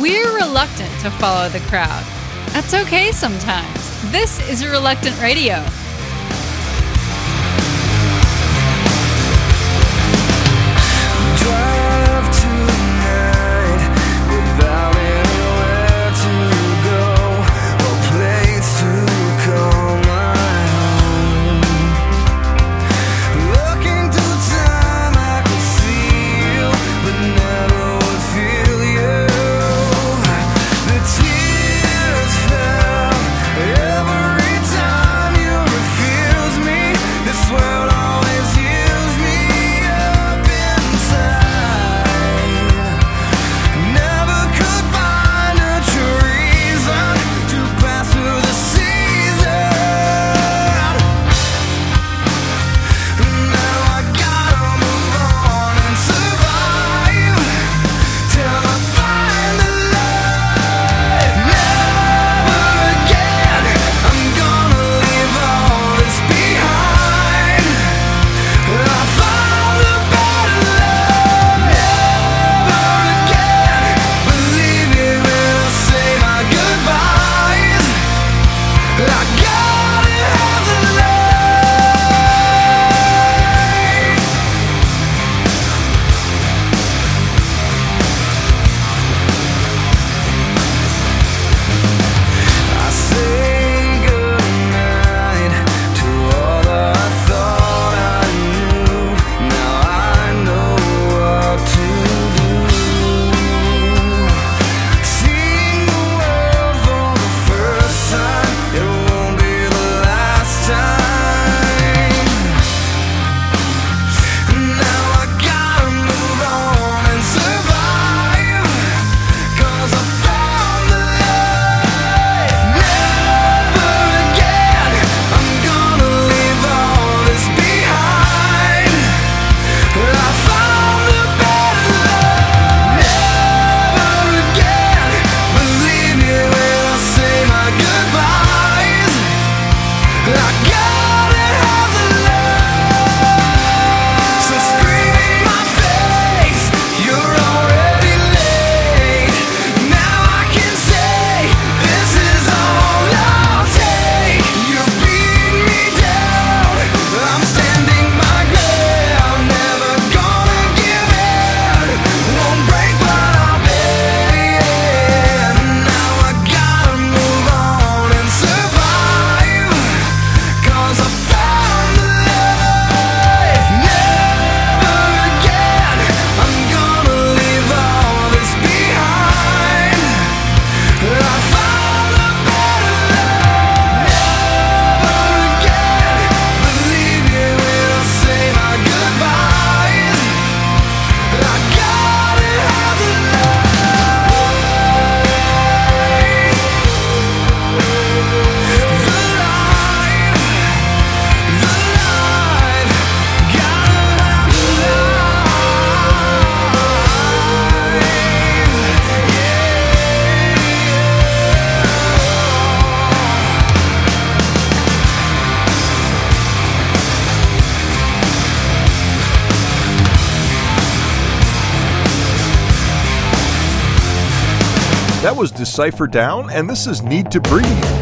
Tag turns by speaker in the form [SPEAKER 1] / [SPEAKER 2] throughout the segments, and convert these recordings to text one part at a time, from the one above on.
[SPEAKER 1] We're reluctant to follow the crowd. That's okay sometimes. This is Reluctant Radio.
[SPEAKER 2] Was Decyfer Down, and this is
[SPEAKER 3] Needtobreathe.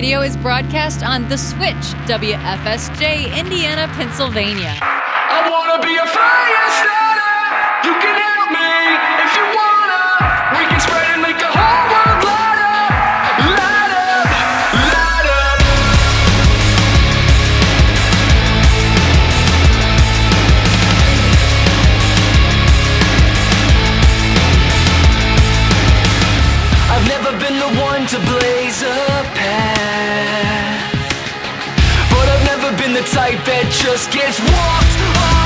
[SPEAKER 1] Radio is broadcast on The Switch, WFSJ, Indiana, Pennsylvania.
[SPEAKER 3] I want to be a! the type that just gets walked.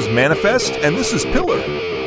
[SPEAKER 3] is Manafest, and
[SPEAKER 2] this is Pillar.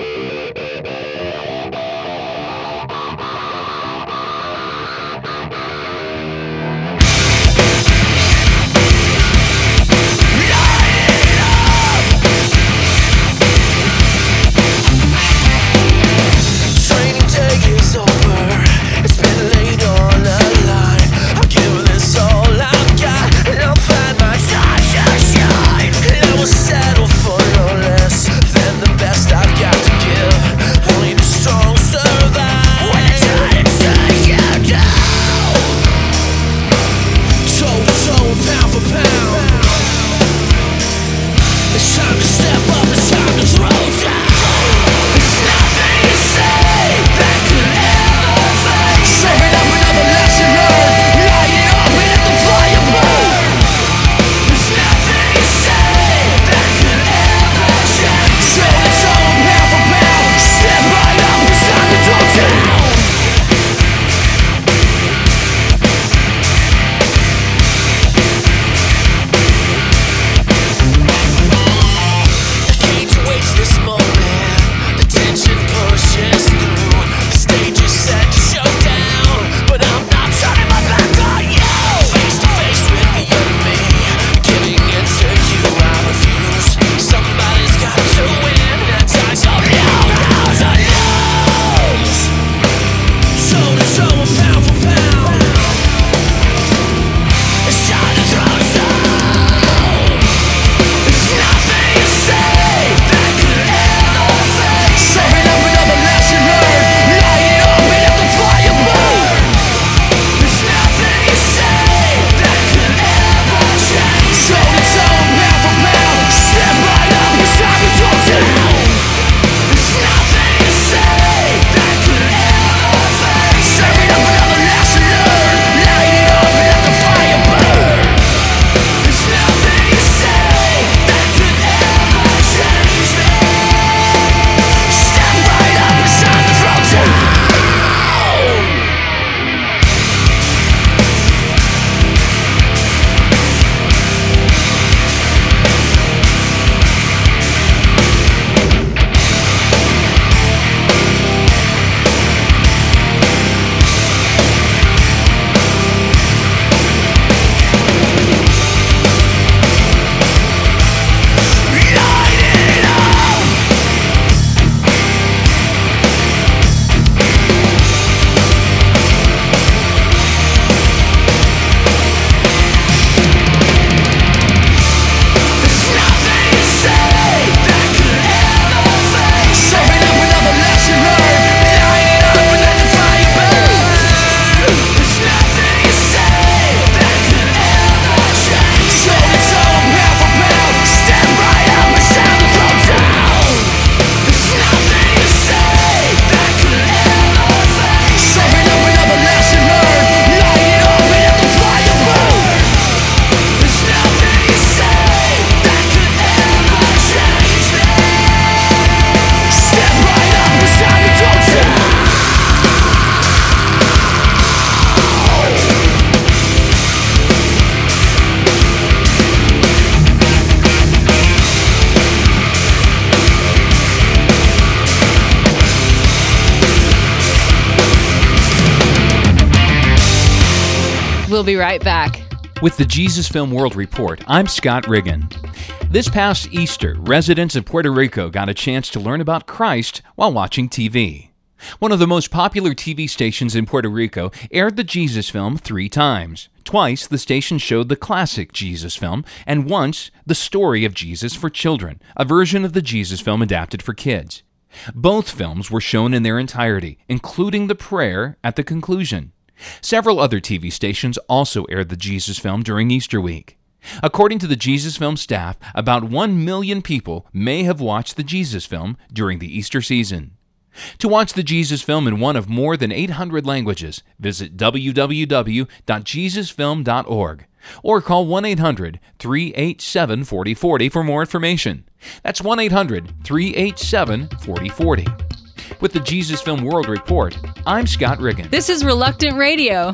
[SPEAKER 4] We'll be right back.
[SPEAKER 5] With the Jesus Film World Report, I'm Scott Riggin. This past Easter, residents of Puerto Rico got a chance to learn about Christ while watching TV. One of the most popular TV stations in Puerto Rico aired the Jesus film three times. Twice, the station showed the classic Jesus film, and once, the story of Jesus for children, a version of the Jesus film adapted for kids. Both films were shown in their entirety, including the prayer at the conclusion. Several other TV stations also aired the Jesus film during Easter week. According to the Jesus film staff, about 1 million people may have watched the Jesus film during the Easter season. To watch the Jesus film in one of more than 800 languages, visit www.jesusfilm.org or call 1 800 387 4040 for more information. That's 1 800 387 4040. With the Jesus Film World Report, I'm Scott Riggin.
[SPEAKER 4] This is Reluctant Radio.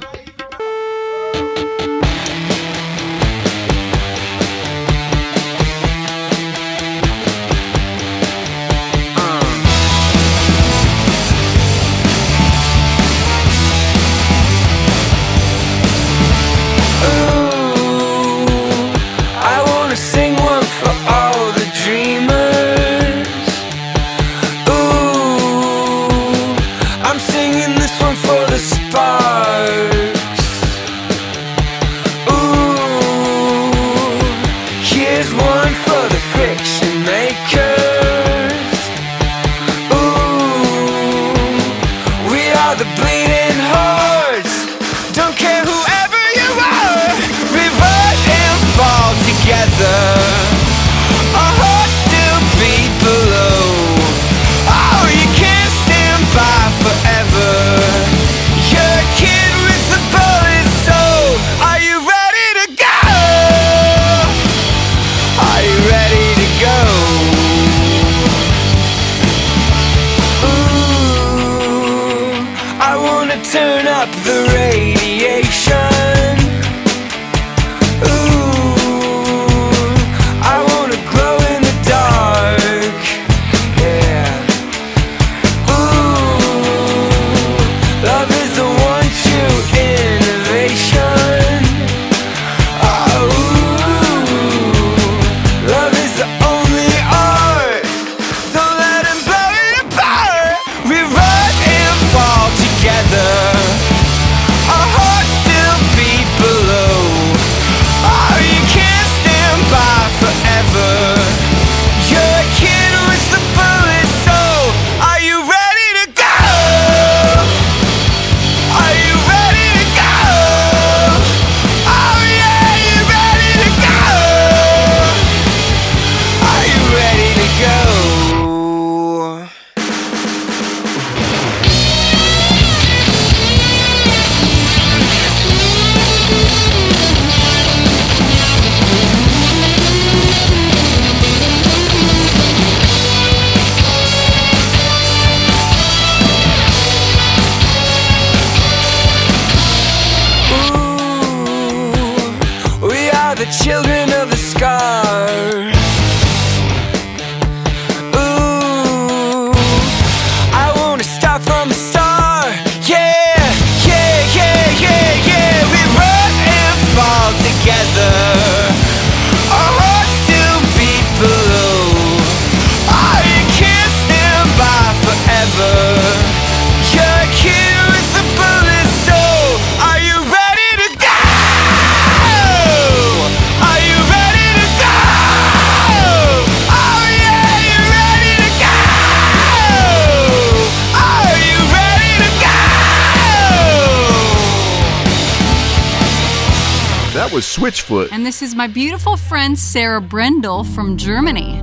[SPEAKER 6] That was Switchfoot.
[SPEAKER 4] And this is my beautiful friend Sarah Brendel from Germany.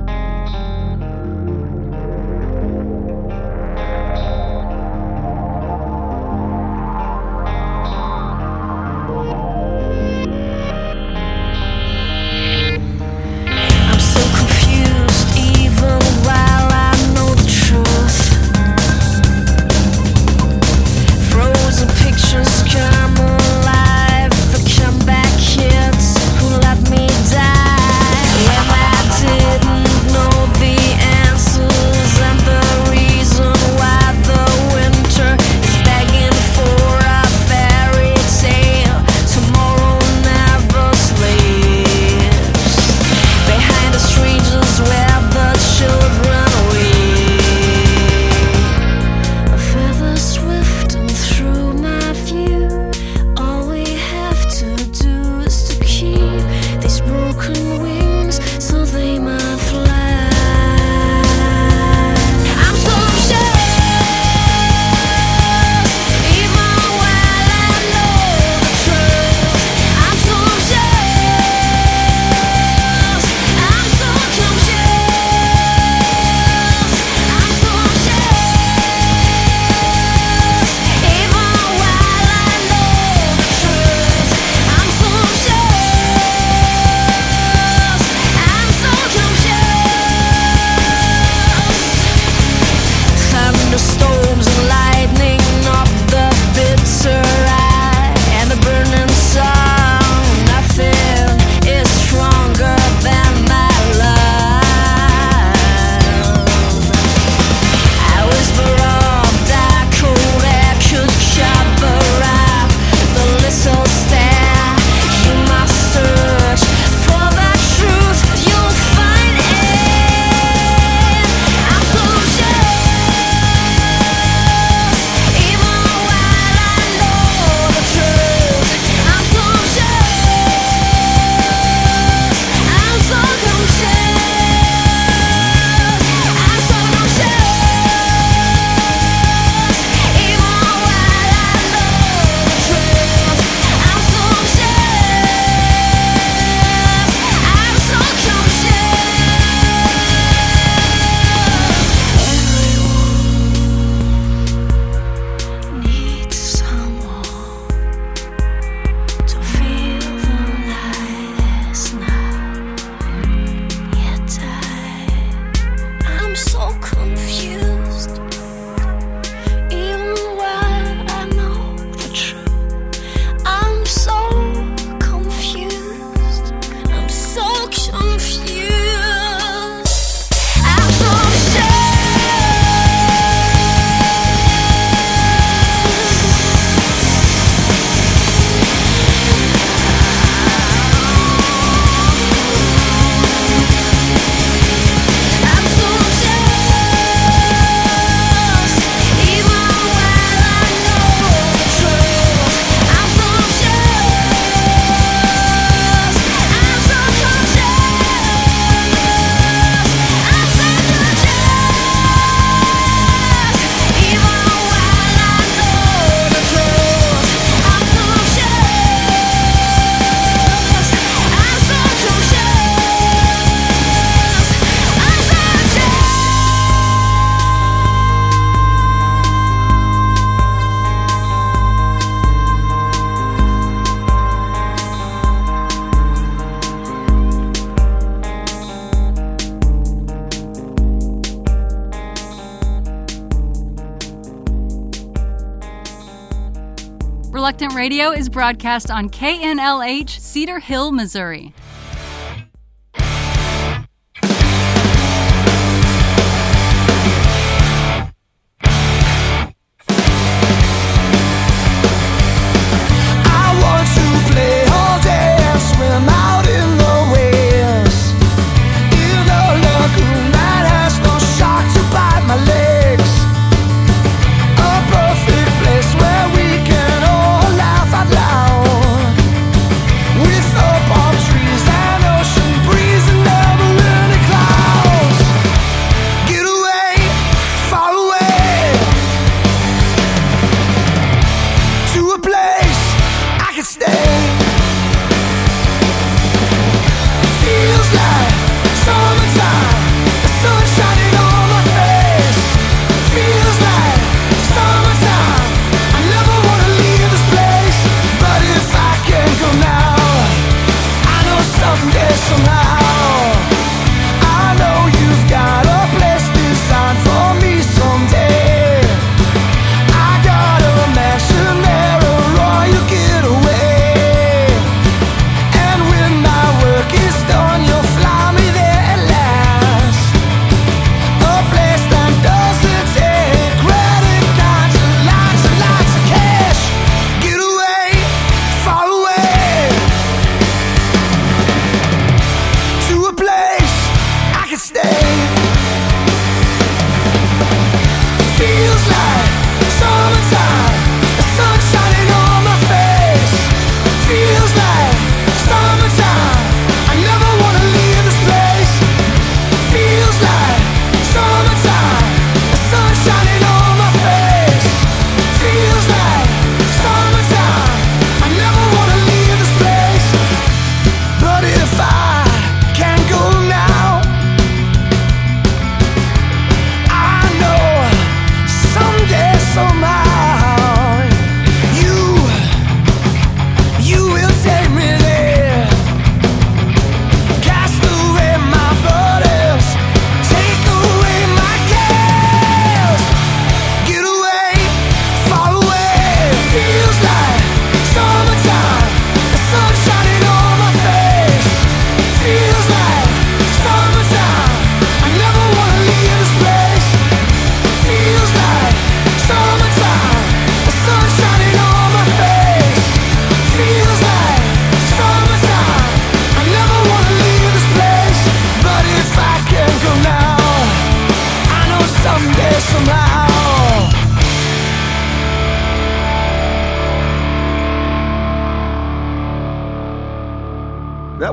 [SPEAKER 1] Radio is broadcast on KNLH, Cedar Hill, Missouri.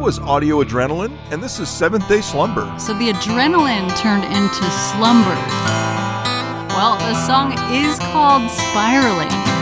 [SPEAKER 2] was Audio Adrenaline, and this is Seventh Day Slumber.
[SPEAKER 1] So the adrenaline turned into slumber. Well, the song is called Spiraling.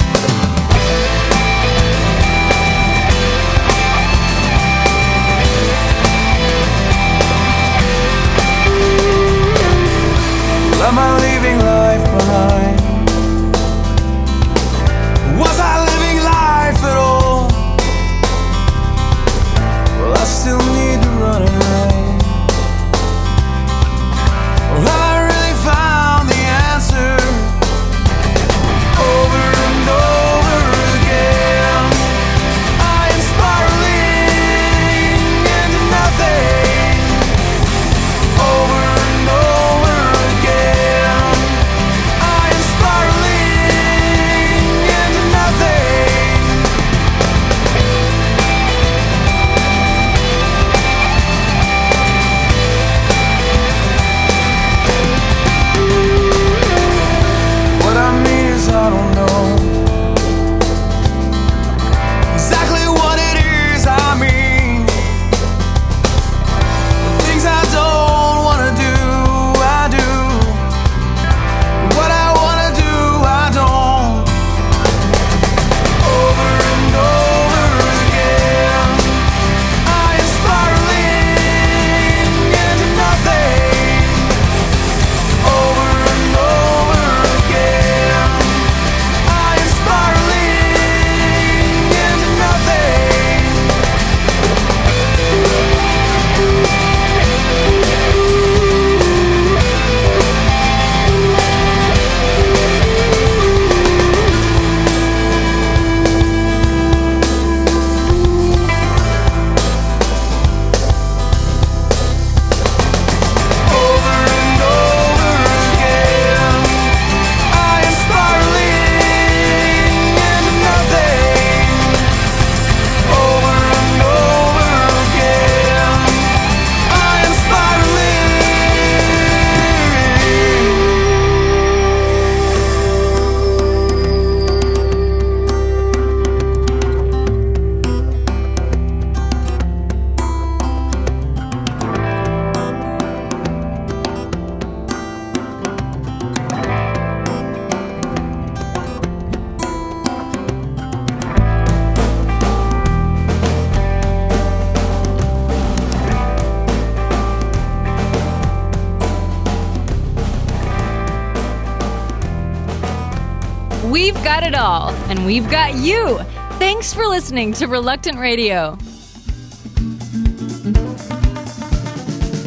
[SPEAKER 7] You. Thanks for listening to Reluctant Radio.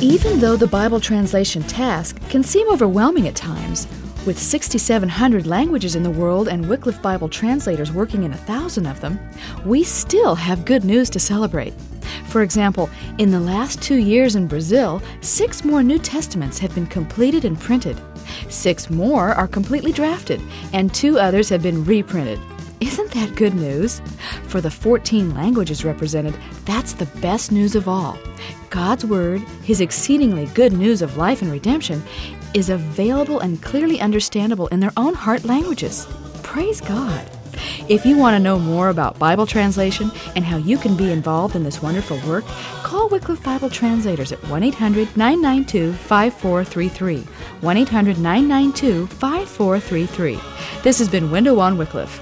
[SPEAKER 1] Even though the Bible translation task can seem overwhelming at times, with 6,700 languages in the world and Wycliffe Bible translators working in a thousand of them, we still have good news to celebrate. For example, in the last two years in Brazil, six more New Testaments have been completed and printed. Six more are completely drafted, and two others have been reprinted. Isn't that good news? For the 14 languages represented, that's the best news of all. God's Word, His exceedingly good news of life and redemption, is available and clearly understandable in their own heart languages. Praise God. If you want to know more about Bible translation and how you can be involved in this wonderful work, call Wycliffe Bible Translators at 1 800 992 5433. 1 800 992 5433. This has been Window on Wycliffe.